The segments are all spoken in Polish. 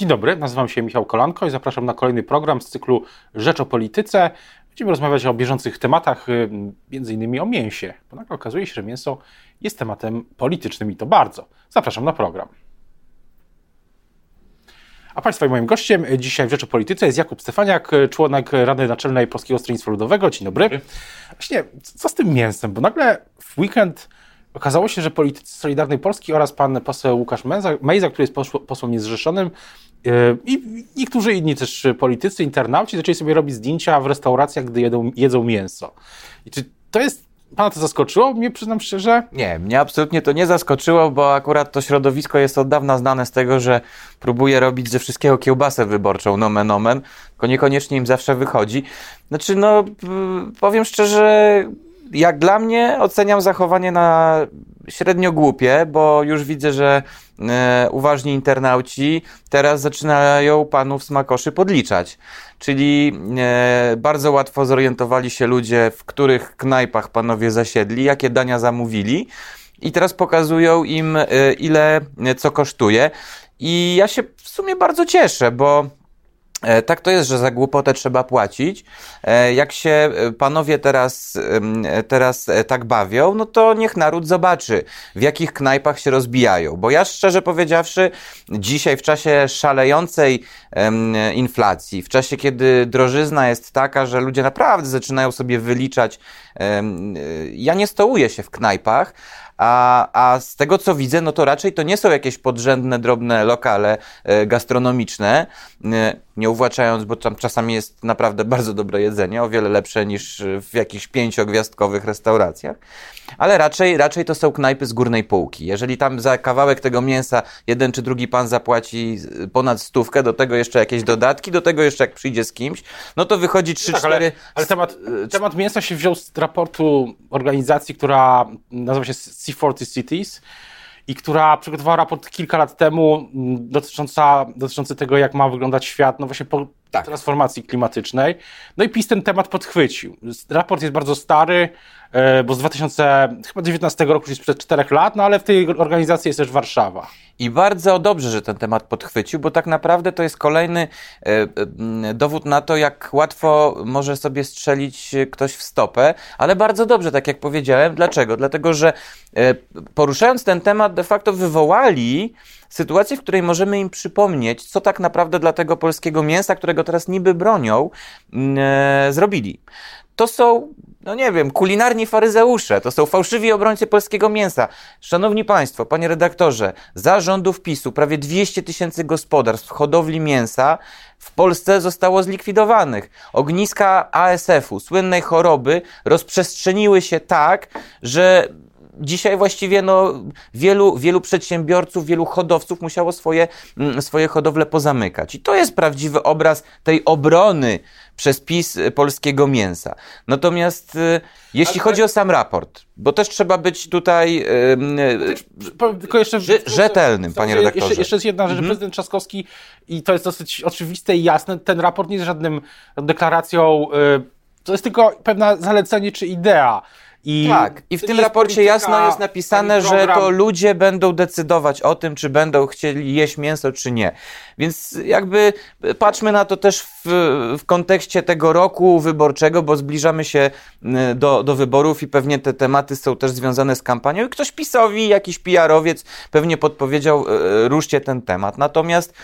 Dzień dobry, nazywam się Michał Kolanko i zapraszam na kolejny program z cyklu Rzecz o Polityce. Będziemy rozmawiać o bieżących tematach, y, między innymi o mięsie, bo nagle okazuje się, że mięso jest tematem politycznym i to bardzo. Zapraszam na program. A Państwa i moim gościem dzisiaj w Rzecz o Polityce jest Jakub Stefaniak, członek Rady Naczelnej Polskiego Stronnictwa Ludowego. Dzień dobry. Właśnie, co z tym mięsem? Bo nagle w weekend Okazało się, że politycy Solidarnej Polski oraz pan poseł Łukasz Mejza, który jest posłem niezrzeszonym i niektórzy inni też politycy, internauci zaczęli sobie robić zdjęcia w restauracjach, gdy jedzą, jedzą mięso. I czy to jest Pana to zaskoczyło? Mnie przyznam szczerze. Nie, mnie absolutnie to nie zaskoczyło, bo akurat to środowisko jest od dawna znane z tego, że próbuje robić ze wszystkiego kiełbasę wyborczą, nomen omen, tylko niekoniecznie im zawsze wychodzi. Znaczy, no, powiem szczerze, jak dla mnie oceniam zachowanie na średnio głupie, bo już widzę, że e, uważni internauci teraz zaczynają panów smakoszy podliczać. Czyli e, bardzo łatwo zorientowali się ludzie, w których knajpach panowie zasiedli, jakie dania zamówili i teraz pokazują im, e, ile co kosztuje. I ja się w sumie bardzo cieszę, bo E, tak to jest, że za głupotę trzeba płacić. E, jak się e, panowie teraz, teraz tak bawią, no to niech naród zobaczy, w jakich knajpach się rozbijają. Bo ja szczerze powiedziawszy, dzisiaj w czasie szalejącej inflacji, w czasie kiedy drożyzna jest taka, że ludzie naprawdę zaczynają sobie wyliczać, ja nie stołuję się w knajpach, a, a z tego co widzę, no to raczej to nie są jakieś podrzędne, drobne lokale e, gastronomiczne, e, nie uwłaczając, bo tam czasami jest naprawdę bardzo dobre jedzenie, o wiele lepsze niż w jakichś pięciogwiazdkowych restauracjach, ale raczej, raczej to są knajpy z górnej półki. Jeżeli tam za kawałek tego mięsa jeden czy drugi pan zapłaci ponad stówkę, do tego jeszcze jakieś dodatki, do tego jeszcze jak przyjdzie z kimś, no to wychodzi 3-4... Tak, ale, ale temat, temat mięsa się wziął z raportu organizacji, która nazywa się C40 Cities i która przygotowała raport kilka lat temu mm, dotycząca, dotyczący tego, jak ma wyglądać świat, no właśnie po tak. transformacji klimatycznej. No i PiS ten temat podchwycił. Raport jest bardzo stary, bo z 2019 roku, czyli sprzed czterech lat, no ale w tej organizacji jest też Warszawa. I bardzo dobrze, że ten temat podchwycił, bo tak naprawdę to jest kolejny e, e, dowód na to, jak łatwo może sobie strzelić ktoś w stopę, ale bardzo dobrze, tak jak powiedziałem. Dlaczego? Dlatego, że poruszając ten temat, de facto wywołali sytuację, w której możemy im przypomnieć, co tak naprawdę dla tego polskiego mięsa, którego teraz niby bronią, mm, e, zrobili. To są, no nie wiem, kulinarni faryzeusze, to są fałszywi obrońcy polskiego mięsa. Szanowni Państwo, Panie redaktorze, za rządów PiSu prawie 200 tysięcy gospodarstw hodowli mięsa w Polsce zostało zlikwidowanych. Ogniska ASF-u, słynnej choroby, rozprzestrzeniły się tak, że dzisiaj właściwie no, wielu, wielu przedsiębiorców, wielu hodowców musiało swoje, mm, swoje hodowle pozamykać. I to jest prawdziwy obraz tej obrony przez PiS polskiego mięsa. Natomiast y, jeśli chodzi o sam raport, bo też trzeba być tutaj tylko jeszcze rzetelnym, panie redaktorze. Jeszcze, jeszcze jest jedna rzecz. Mhm. Prezydent Trzaskowski, i to jest dosyć oczywiste i jasne, ten raport nie jest żadnym deklaracją, to jest tylko pewne zalecenie czy idea. I tak, i w tym raporcie jasno jest napisane, że to ludzie będą decydować o tym, czy będą chcieli jeść mięso, czy nie. Więc jakby patrzmy na to też w, w kontekście tego roku wyborczego, bo zbliżamy się do, do wyborów i pewnie te tematy są też związane z kampanią. I ktoś pisowi, jakiś PR-owiec pewnie podpowiedział, e, ruszcie ten temat. Natomiast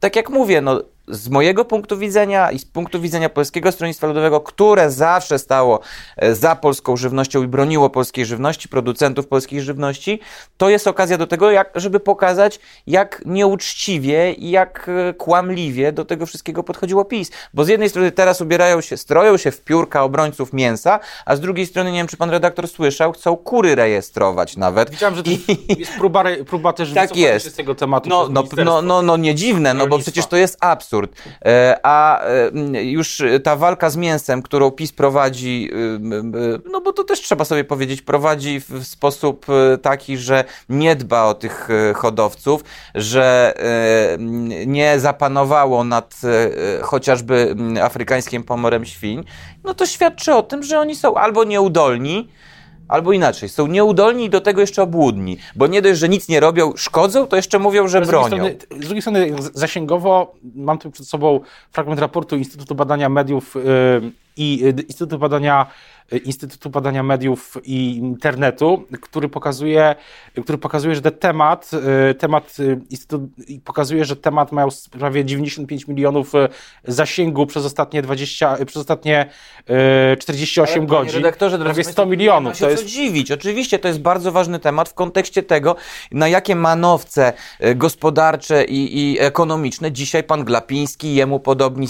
tak jak mówię, no, z mojego punktu widzenia i z punktu widzenia Polskiego Stronnictwa Ludowego, które zawsze stało e, za polską żywnością i broniło polskiej żywności, producentów polskiej żywności, to jest okazja do tego, jak, żeby pokazać, jak nieuczciwie i jak e, kłamliwie do tego wszystkiego podchodziło PiS. Bo z jednej strony teraz ubierają się, stroją się w piórka obrońców mięsa, a z drugiej strony, nie wiem, czy pan redaktor słyszał, chcą kury rejestrować nawet. Widziałem, że to jest próba, próba też tak jest. się z tego tematu. No, no, no, no, no nie dziwne, no bo przecież to jest absurd absurd. E, a e, już ta walka z mięsem, którą PiS prowadzi, e, no bo to też trzeba sobie powiedzieć, prowadzi w sposób taki, że nie dba o tych hodowców, że nie zapanowało nad chociażby afrykańskim pomorem świń, no to świadczy o tym, że oni są albo nieudolni, Albo inaczej, są nieudolni i do tego jeszcze obłudni, bo nie dość, że nic nie robią, szkodzą, to jeszcze mówią, że Z drugiej, bronią. strony, z drugiej strony, zasięgowo, mam tu przed sobą fragment raportu Instytutu Badania Mediów y, i y, Instytutu Badania, Instytutu Badania Mediów i Internetu, który pokazuje, który pokazuje, że ten temat, y, temat y, pokazuje, że temat miał prawie 95 milionów y, zasięgu przez ostatnie 20, y, przez ostatnie y, 48 Ale, godzin. redaktorze, prawie państwo, 100 milionów. To jest co dziwić. Oczywiście to jest bardzo ważny temat w kontekście tego, na jakie manowce gospodarcze i, i ekonomiczne dzisiaj pan Glapiński i jemu podobni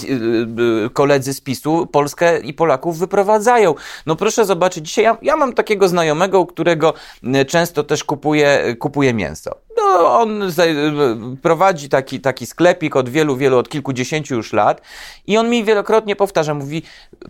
koledzy z PiSu Polskę i Polaków wyprowadzają. No proszę zobaczyć, dzisiaj ja, ja mam takiego znajomego, u którego e, często też kupuję, kupuję mięso. No, on prowadzi taki, taki sklepik od wielu, wielu, od kilkudziesięciu już lat i on mi wielokrotnie powtarza, mówi,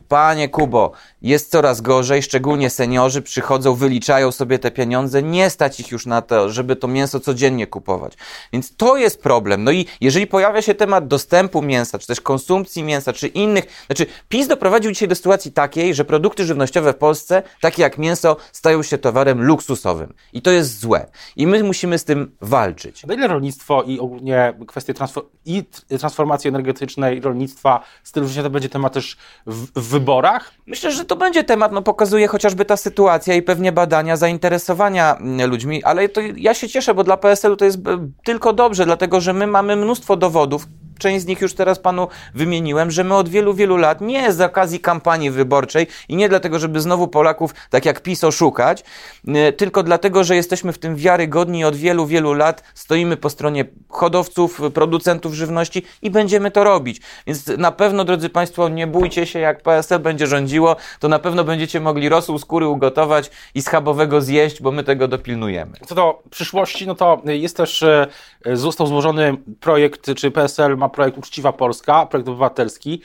panie Kubo, jest coraz gorzej, szczególnie seniorzy przychodzą, wyliczają sobie te pieniądze, nie stać ich już na to, żeby to mięso codziennie kupować. Więc to jest problem. No i jeżeli pojawia się temat dostępu mięsa, czy też konsumpcji mięsa, czy innych, znaczy PiS doprowadził dzisiaj do sytuacji takiej, że produkty żywnościowe w Polsce, takie jak mięso, stają się towarem luksusowym. I to jest złe. I my musimy z tym walczyć. Na ile rolnictwo i ogólnie kwestie transfor- i transformacji energetycznej rolnictwa, stylu życia to będzie temat też w, w wyborach? Myślę, że to będzie temat, no pokazuje chociażby ta sytuacja i pewnie badania zainteresowania mm, ludźmi, ale to ja się cieszę, bo dla PSL-u to jest e, tylko dobrze, dlatego że my mamy mnóstwo dowodów, część z nich już teraz panu wymieniłem, że my od wielu, wielu lat, nie z okazji kampanii wyborczej i nie dlatego, żeby znowu Polaków, tak jak PiS, oszukać, y, tylko dlatego, że jesteśmy w tym wiarygodni od wielu, wielu lat stoimy po stronie hodowców, producentów żywności i będziemy to robić. Więc na pewno, drodzy Państwo, nie bójcie się, jak PSL będzie rządziło, to na pewno będziecie mogli rosół skóry ugotować i schabowego zjeść, bo my tego dopilnujemy. Co do przyszłości, no to jest też, e, został złożony projekt, czy PSL ma projekt Uczciwa Polska, projekt obywatelski.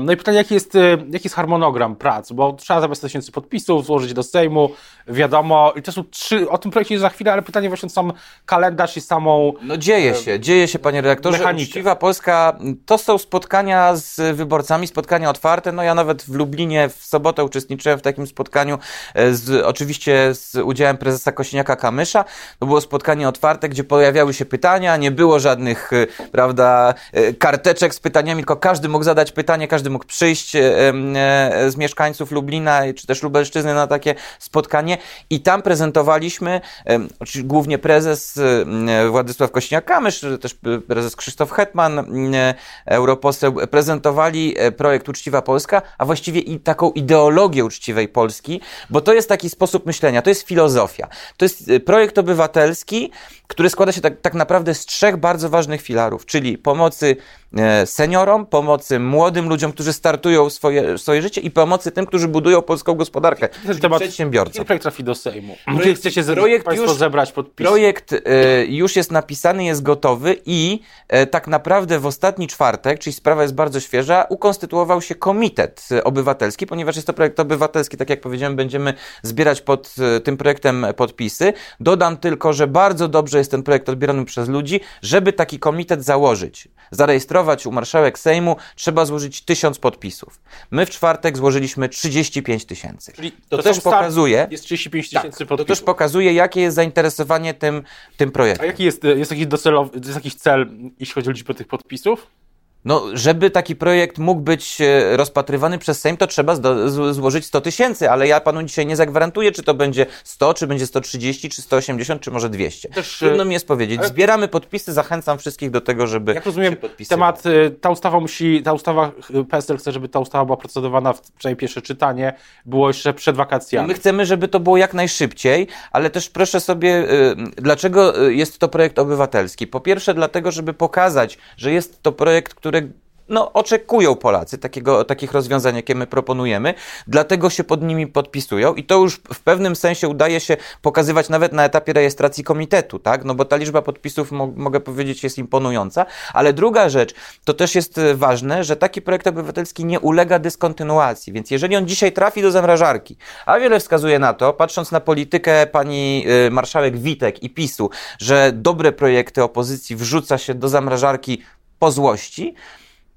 No i pytanie, jaki jest, e, jaki jest harmonogram prac, bo trzeba zebrać 100 tysięcy podpisów, złożyć do Sejmu, wiadomo, i to są trzy, o tym projekcie za chwilę, ale pytanie właśnie sam kalendarz i samą No dzieje się, dzieje się, panie redaktorze. Mechanikę. Uczciwa Polska to są spotkania z wyborcami, spotkania otwarte. No ja nawet w Lublinie w sobotę uczestniczyłem w takim spotkaniu e, z, oczywiście z udziałem prezesa Kosiniaka-Kamysza. To było spotkanie otwarte, gdzie pojawiały się pytania, nie było żadnych, e, prawda, e, karteczek z pytaniami, tylko każdy mógł zadać pytanie, każdy mógł przyjść e, e, z mieszkańców Lublina czy też Lubelszczyzny na takie spotkanie i tam prezentowaliśmy, głównie prezes e, Władysław Kośniak-Kamysz, też prezes Krzysztof Hetman, europoseł, prezentowali projekt Uczciwa Polska, a właściwie i taką ideologię uczciwej Polski, bo to jest taki sposób myślenia, to jest filozofia. To jest projekt obywatelski, który składa się tak, tak naprawdę z trzech bardzo ważnych filarów, czyli pomocy seniorom, pomocy młodym ludziom, którzy startują swoje, swoje życie i pomocy tym, którzy budują polską gospodarkę, czyli przedsiębiorcom. Kiedy projekt trafi do Sejmu? Projekt- chcecie ze, projekt już- zebrać podpisy? Projekt e, już jest napisany, jest gotowy i e, tak naprawdę w ostatni czwartek, czyli sprawa jest bardzo świeża, ukonstytuował się komitet e, obywatelski, ponieważ jest to projekt obywatelski, tak jak powiedziałem, będziemy zbierać pod e, tym projektem podpisy. Dodam tylko, że bardzo dobrze jest ten projekt odbierany przez ludzi, żeby taki komitet założyć, zarejestrować u marszałek Sejmu, trzeba złożyć tysiąc podpisów. My w czwartek złożyliśmy 35 tysięcy. Czyli To, to też pokazuje, Jest 35 tak, tysięcy to podpisów. też pokazuje, jakie jest zainteresowanie tym, tym A projektem. jaki jest, jest jakiś docelowy, jest jakiś cel, jeśli chodzi o liczbę tych podpisów? No, żeby taki projekt mógł być e, rozpatrywany przez Sejm, to trzeba złożyć 100 tysięcy, ale ja panu dzisiaj nie zagwarantuję, czy to będzie 100, czy będzie 130, czy 180, czy może 200. Też, Trudno e, mi jest powiedzieć. Zbieramy podpisy, zachęcam wszystkich do tego, żeby Jak rozumiem, temat, y, ta ustawa musi, ta ustawa, PSL chce, żeby ta ustawa była procedowana w przynajmniej pierwsze czytanie, było jeszcze przed wakacjami. My chcemy, żeby to było jak najszybciej, ale też proszę sobie, dlaczego jest to projekt obywatelski? Po pierwsze, dlatego, żeby pokazać, że jest to projekt, który no, oczekują Polacy takiego, takich rozwiązań, jakie my proponujemy, dlatego się pod nimi podpisują i to już w pewnym sensie udaje się pokazywać nawet na etapie rejestracji komitetu, tak? No bo ta liczba podpisów, mo mogę powiedzieć, jest imponująca, ale druga rzecz, to też jest e, ważne, że taki projekt obywatelski nie ulega dyskontynuacji, więc jeżeli on dzisiaj trafi do zamrażarki, a wiele wskazuje na to, patrząc na politykę pani y, marszałek Witek i PiSu, że dobre projekty opozycji wrzuca się do zamrażarki po złości,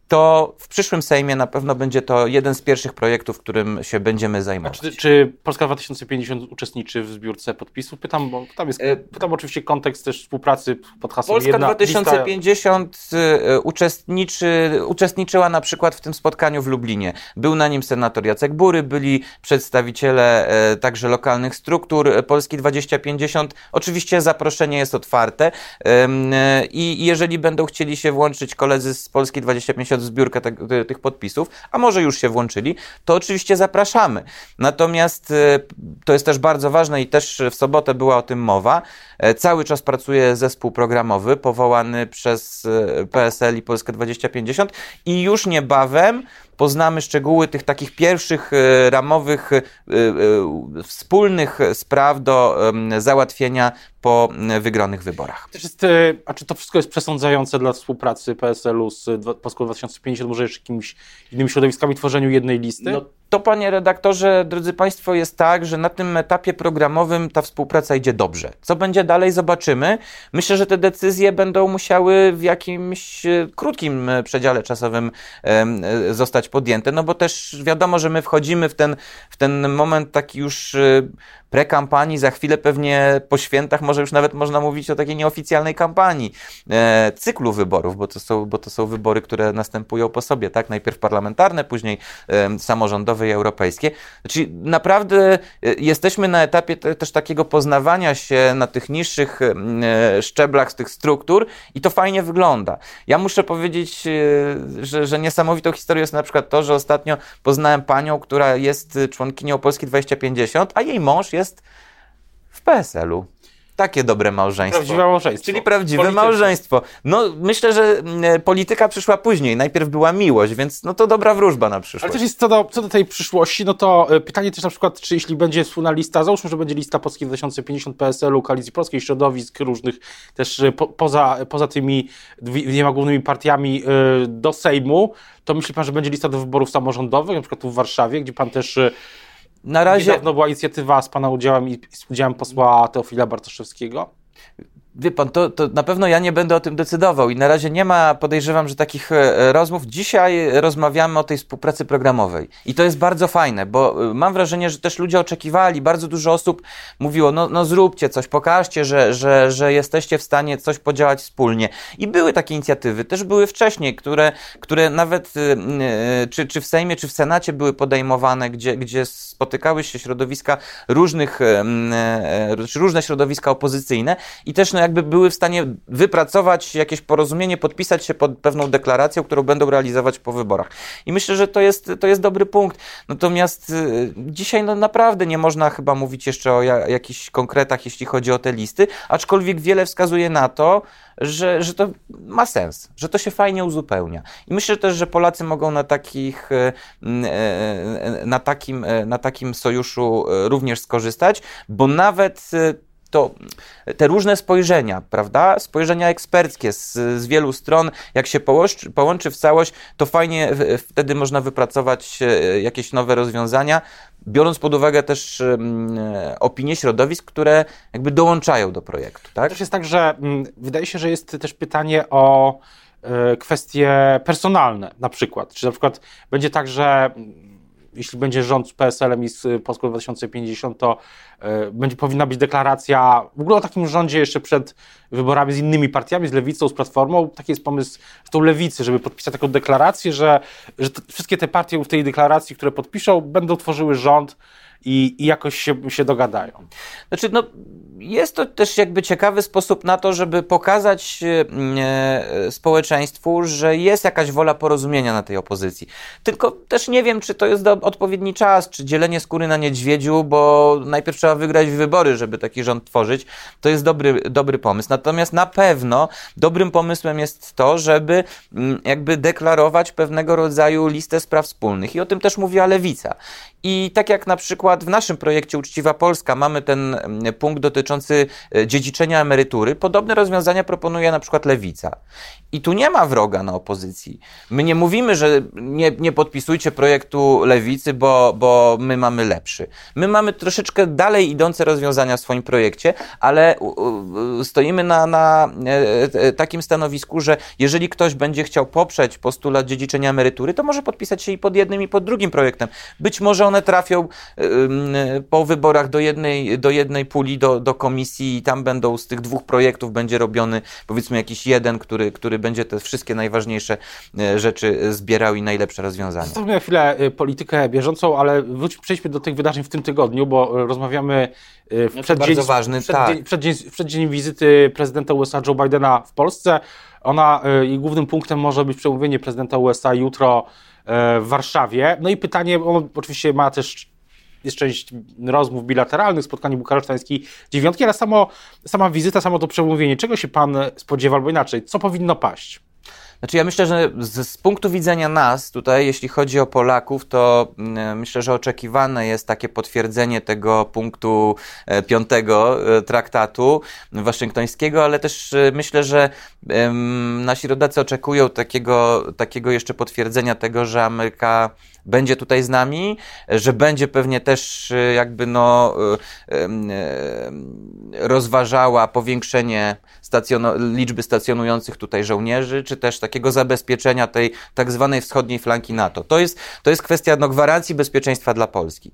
to w przyszłym Sejmie na pewno będzie to jeden z pierwszych projektów, którym się będziemy zajmować. Czy, czy Polska 2050 uczestniczy w zbiórce podpisów? Pytam, bo tam jest, E, pytam oczywiście kontekst też współpracy pod hasłem Polska jedna 2050 y, uczestniczy, uczestniczyła na przykład w tym spotkaniu w Lublinie. Był na nim senator Jacek Bury, byli przedstawiciele e, także lokalnych struktur e, Polski 2050. Oczywiście zaproszenie jest otwarte e, i jeżeli będą chcieli się włączyć koledzy z Polski 2050 zbiórkę te, te, tych podpisów, a może już się włączyli, to oczywiście zapraszamy. Natomiast e, to jest też bardzo ważne i też w sobotę była o tym mowa. E, Cały czas pracuje zespół programowy powołany przez e, PSL i Polskę 2050 i już niebawem poznamy szczegóły tych takich pierwszych e, ramowych, e, e, wspólnych spraw do załatwienia po wygranych wyborach. Jest, a czy to wszystko jest przesądzające dla współpracy PSL-u z Polską 2050, może jeszcze jakimiś innymi środowiskami, tworzeniu jednej listy? No, to panie redaktorze, drodzy państwo, jest tak, że na tym etapie programowym ta współpraca idzie dobrze. Co będzie dalej, zobaczymy. Myślę, że te decyzje będą musiały w jakimś e, krótkim e, przedziale czasowym e, zostać podjęte, no bo też wiadomo, że my wchodzimy w ten, w ten moment taki już prekampanii, za chwilę pewnie po świętach może już nawet można mówić o takiej nieoficjalnej kampanii, e, cyklu wyborów, bo to, są, bo to są wybory, które następują po sobie, tak? Najpierw parlamentarne, później e, samorządowe i europejskie. Czyli naprawdę e, jesteśmy na etapie te, też takiego poznawania się na tych niższych e, szczeblach z tych struktur i to fajnie wygląda. Ja muszę powiedzieć, e, że, że niesamowitą historią jest na przykład to, że ostatnio poznałem panią, która jest członkinią Polski 2050, a jej mąż jest w PSL-u. Takie dobre małżeństwo. Prawdziwe małżeństwo. Czyli prawdziwe Polityczne. małżeństwo. No, myślę, że mm, polityka przyszła później. Najpierw była miłość, więc no to dobra wróżba na Ale przyszłość. też jest co do, co do tej przyszłości, no to e, pytanie też na przykład, czy jeśli będzie wspólna lista, załóżmy, że będzie lista Polski 2050 PSL-u, Koalicji Polskiej, środowisk różnych, też e, po, poza, poza tymi dwie- dwiema głównymi partiami e, do Sejmu, to myśli pan, że będzie lista do wyborów samorządowych, na przykład tu w Warszawie, gdzie pan też e, Na razie, niedawno była inicjatywa z pana udziałem i z udziałem posła Teofila Bartoszewskiego. Wie pan, to, to na pewno ja nie będę o tym decydował i na razie nie ma, podejrzewam, że takich e, rozmów. Dzisiaj rozmawiamy o tej współpracy programowej i to jest bardzo fajne, bo e, mam wrażenie, że też ludzie oczekiwali, bardzo dużo osób mówiło, no, no zróbcie coś, pokażcie, że, że, że jesteście w stanie coś podziałać wspólnie. I były takie inicjatywy, też były wcześniej, które, które nawet e, czy, czy w Sejmie, czy w Senacie były podejmowane, gdzie, gdzie spotykały się środowiska różnych, różne środowiska opozycyjne i też no, jakby były w stanie wypracować jakieś porozumienie, podpisać się pod pewną deklaracją, którą będą realizować po wyborach. I myślę, że to jest, to jest dobry punkt. Natomiast y, dzisiaj no, naprawdę nie można chyba mówić jeszcze o ja, jakichś konkretach, jeśli chodzi o te listy, aczkolwiek wiele wskazuje na to, że, że to ma sens, że to się fajnie uzupełnia. I myślę też, że Polacy mogą na takich, m, e, e, na takim, e, na takim sojuszu e, również skorzystać, bo nawet to te różne spojrzenia, prawda? Spojrzenia eksperckie z, z wielu stron, jak się połączy, połączy w całość, to fajnie wtedy można wypracować e, jakieś nowe rozwiązania, biorąc pod uwagę też opinie środowisk, które jakby dołączają do projektu, tak? Też jest tak, że mm, wydaje się, że jest też pytanie o e, kwestie personalne na przykład. Czy na przykład będzie tak, że jeśli będzie rząd z PSL-em i z y, Polską 2050, to e, będzie powinna być deklaracja w ogóle o takim rządzie jeszcze przed wyborami z innymi partiami, z Lewicą, z Platformą. Taki jest pomysł tą Lewicy, żeby podpisać taką deklarację, że, że to, wszystkie te partie w tej deklaracji, które podpiszą, będą tworzyły rząd i, i jakoś się, się dogadają. Znaczy, no, jest to też jakby ciekawy sposób na to, żeby pokazać e, e, społeczeństwu, że jest jakaś wola porozumienia na tej opozycji. Tylko też nie wiem, czy to jest odpowiedni czas, czy dzielenie skóry na niedźwiedziu, bo najpierw trzeba wygrać wybory, żeby taki rząd tworzyć. To jest dobry, dobry pomysł. Natomiast na pewno dobrym pomysłem jest to, żeby mm, jakby deklarować pewnego rodzaju listę spraw wspólnych. I o tym też mówiła Lewica. I tak jak na przykład w naszym projekcie Uczciwa Polska mamy ten mm, punkt dotyczący e, dziedziczenia emerytury, podobne rozwiązania proponuje na przykład Lewica. I tu nie ma wroga na opozycji. My nie mówimy, że nie, nie podpisujcie projektu Lewicy, bo, bo my mamy lepszy. My mamy troszeczkę dalej idące rozwiązania w swoim projekcie, ale stoimy na, na e, takim stanowisku, że jeżeli ktoś będzie chciał poprzeć postulat dziedziczenia emerytury, to może podpisać się i pod jednym, i pod drugim projektem. Być może one trafią po wyborach do jednej, do jednej puli, do, do komisji i tam będą z tych dwóch projektów będzie robiony powiedzmy jakiś jeden, który, który będzie te wszystkie najważniejsze e, rzeczy zbierał i najlepsze rozwiązania. Zostawmy na chwilę e, politykę bieżącą, ale przejdźmy do tych wydarzeń w tym tygodniu, bo rozmawiamy w no przeddzień, bardzo ważny, przeddzień, tak. przeddzień, w przeddzień wizyty prezydenta USA Joe Bidena w Polsce. Ona, jej głównym punktem może być przemówienie prezydenta USA jutro w Warszawie. No i pytanie, on oczywiście ma też jest część rozmów bilateralnych, spotkań bukaresztańskiej dziewiątki, ale samo, sama wizyta, samo to przemówienie, czego się pan spodziewa, albo inaczej, co powinno paść? Znaczy ja myślę, że z, z, punktu widzenia nas tutaj, jeśli chodzi o Polaków, to y, myślę, że oczekiwane jest takie potwierdzenie tego punktu y, piątego y, traktatu waszyngtońskiego, ale też myślę, że nasi rodacy oczekują takiego, takiego jeszcze potwierdzenia tego, że Ameryka będzie tutaj z nami, że będzie pewnie też jakby no rozważała powiększenie liczby stacjonujących tutaj żołnierzy, czy też takiego zabezpieczenia tej tak zwanej wschodniej flanki NATO. To jest, to jest kwestia no, gwarancji bezpieczeństwa dla Polski.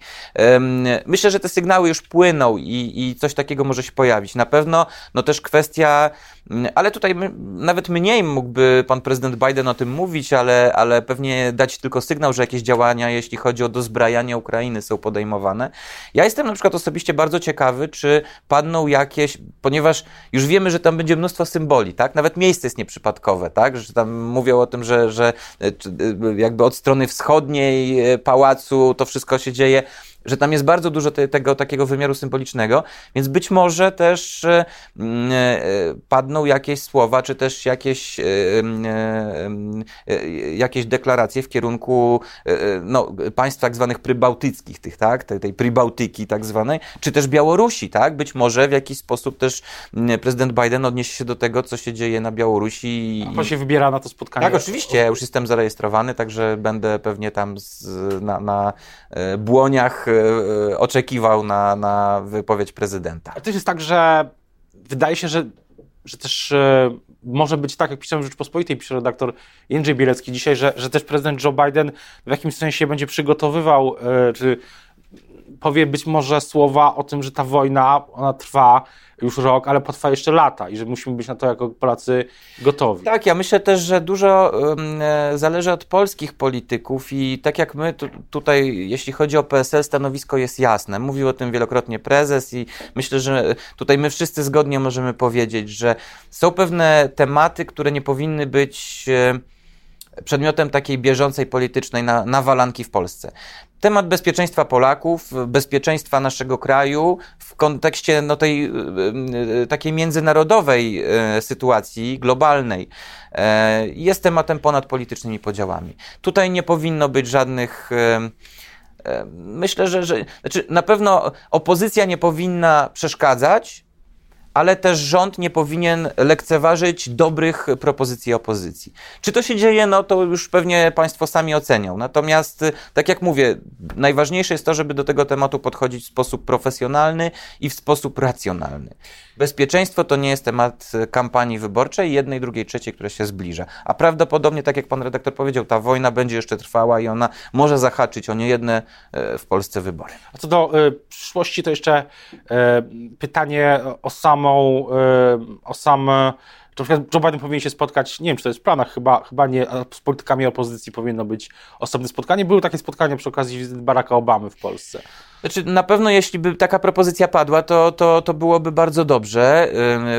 Myślę, że te sygnały już płyną i, i coś takiego może się pojawić. Na pewno no też kwestia Mm, ale tutaj nawet mniej mógłby pan prezydent Biden o tym mówić, ale, ale pewnie dać tylko sygnał, że jakieś działania, jeśli chodzi o dozbrajanie Ukrainy, są podejmowane. Ja jestem na przykład osobiście bardzo ciekawy, czy padną jakieś, ponieważ już wiemy, że tam będzie mnóstwo symboli, tak? Nawet miejsce jest nieprzypadkowe, tak? Że tam mówią o tym, że, że e, e, jakby od strony wschodniej e, pałacu to wszystko się dzieje że tam jest bardzo dużo te, tego takiego wymiaru symbolicznego, więc być może też e, e, padną jakieś słowa, czy też jakieś, e, jakieś deklaracje w kierunku no, państw tak zwanych prybałtyckich, tych, tak, tej, tej prybałtyki tak zwanej, czy też Białorusi, tak, być może w jakiś sposób też prezydent Biden odniesie się do tego, co się dzieje na Białorusi. A pan się wybiera na to spotkanie? Tak, oczywiście, ja już jestem zarejestrowany, także będę pewnie tam z, na, na błoniach E, oczekiwał na, na wypowiedź prezydenta. Ale to jest tak, że wydaje się, że, że też e, może być tak, jak pisałem w Rzeczpospolitej, pisze redaktor Jędrzej Bielecki dzisiaj, że, że też prezydent Joe Biden w jakimś sensie będzie przygotowywał, e, czy powie być może słowa o tym, że ta wojna, ona trwa już rok, ale potrwa jeszcze lata i że musimy być na to jako Polacy gotowi. Tak, ja myślę też, że dużo y, zależy od polskich polityków i tak jak my tu, tutaj, jeśli chodzi o PSL, stanowisko jest jasne. Mówił o tym wielokrotnie prezes i myślę, że tutaj my wszyscy zgodnie możemy powiedzieć, że są pewne tematy, które nie powinny być y, przedmiotem takiej bieżącej politycznej na, nawalanki w Polsce. Temat bezpieczeństwa Polaków, bezpieczeństwa naszego kraju w kontekście no, tej y, y, takiej międzynarodowej y, sytuacji, globalnej, jest tematem ponad politycznymi podziałami. Tutaj nie powinno być żadnych. Myślę, że, że znaczy na pewno opozycja nie powinna przeszkadzać, ale też rząd nie powinien lekceważyć dobrych propozycji opozycji. Czy to się dzieje, no to już pewnie Państwo sami ocenią. Natomiast, y, tak jak mówię, najważniejsze jest to, żeby do tego tematu podchodzić w sposób profesjonalny i w sposób racjonalny. Bezpieczeństwo to nie jest temat y, kampanii wyborczej, jednej, drugiej, trzeciej, która się zbliża. A prawdopodobnie, tak jak pan redaktor powiedział, ta wojna będzie jeszcze trwała i ona może zahaczyć o niejedne y, w Polsce wybory. A co do y, przyszłości, to jeszcze y, pytanie o samą, y, o sam to Joe Biden powinien się spotkać, nie wiem, czy to jest w planach, chyba, chyba nie, z politykami opozycji powinno być osobne spotkanie. Były takie spotkania przy okazji wizyty Baracka Obamy w Polsce. Znaczy, na pewno jeśli by taka propozycja padła, to, to, to byłoby bardzo dobrze.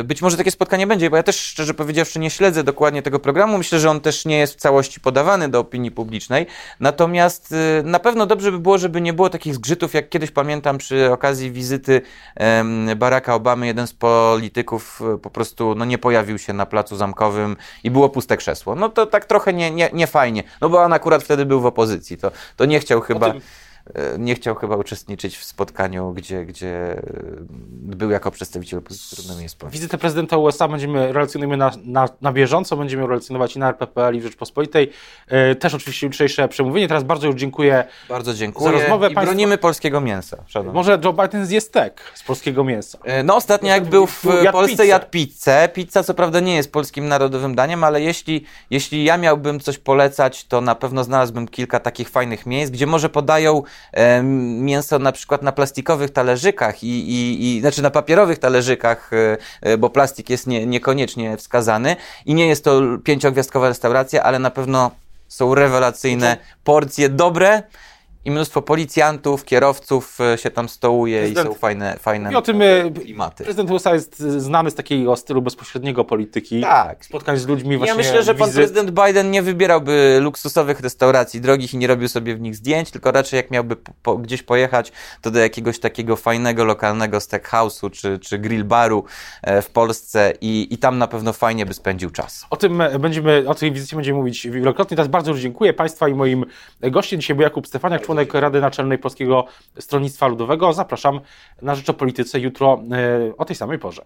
Być może takie spotkanie będzie, bo ja też szczerze powiedziawszy nie śledzę dokładnie tego programu. Myślę, że on też nie jest w całości podawany do opinii publicznej. Natomiast y, na pewno dobrze by było, żeby nie było takich zgrzytów, jak kiedyś pamiętam przy okazji wizyty Baracka Obamy, jeden z polityków y, po prostu no, nie pojawił się na placu zamkowym i było puste krzesło. No to tak trochę nie, nie, nie fajnie, no bo on akurat wtedy był w opozycji, to, to nie chciał chyba... e, nie chciał chyba uczestniczyć w spotkaniu, gdzie, gdzie e, był jako przedstawiciel opozycji, trudno mi jest powiedzieć. Wizytę prezydenta USA będziemy relacjonujemy na, na, na bieżąco, będziemy relacjonować i na RPPL i w Rzeczpospolitej. E, też oczywiście jutrzejsze przemówienie. Teraz bardzo już dziękuję. Bardzo dziękuję Za rozmowę i państwa- bronimy polskiego mięsa. Szanowni. Może Joe Biden zje stek z polskiego mięsa. E, No ostatnio jak był w Jadł Polsce pizzę. jadł pizzę. Pizza co prawda nie jest polskim narodowym daniem, ale jeśli, jeśli ja miałbym coś polecać, to na pewno znalazłbym kilka takich fajnych miejsc, gdzie może podają mięso na przykład na plastikowych talerzykach i, i, i znaczy na papierowych talerzykach, e, e, bo plastik jest nie, niekoniecznie wskazany i nie jest to pięciogwiazdkowa restauracja, ale na pewno są rewelacyjne porcje dobre. I mnóstwo policjantów, kierowców e, się tam stołuje i Prezydent- są fajne, fajne I o tym e, klimaty. prezydent USA jest znany z takiego stylu bezpośredniego polityki. Tak. Spotkań z ludźmi właśnie. Ja myślę, że pan wizyt. prezydent Biden nie wybierałby luksusowych restauracji drogich i nie robił sobie w nich zdjęć, tylko raczej jak miałby po, po, gdzieś pojechać, to do jakiegoś takiego fajnego, lokalnego steakhouse'u czy, czy grill baru e, w Polsce i, i tam na pewno fajnie by spędził czas. O tym będziemy, o tej wizycie będziemy mówić wielokrotnie. Teraz bardzo już dziękuję Państwa i moim gościem dzisiaj był Jakub Stefaniak, członek Rady Naczelnej Polskiego Stronnictwa Ludowego. Zapraszam na Rzecz o Polityce jutro e, o tej samej porze.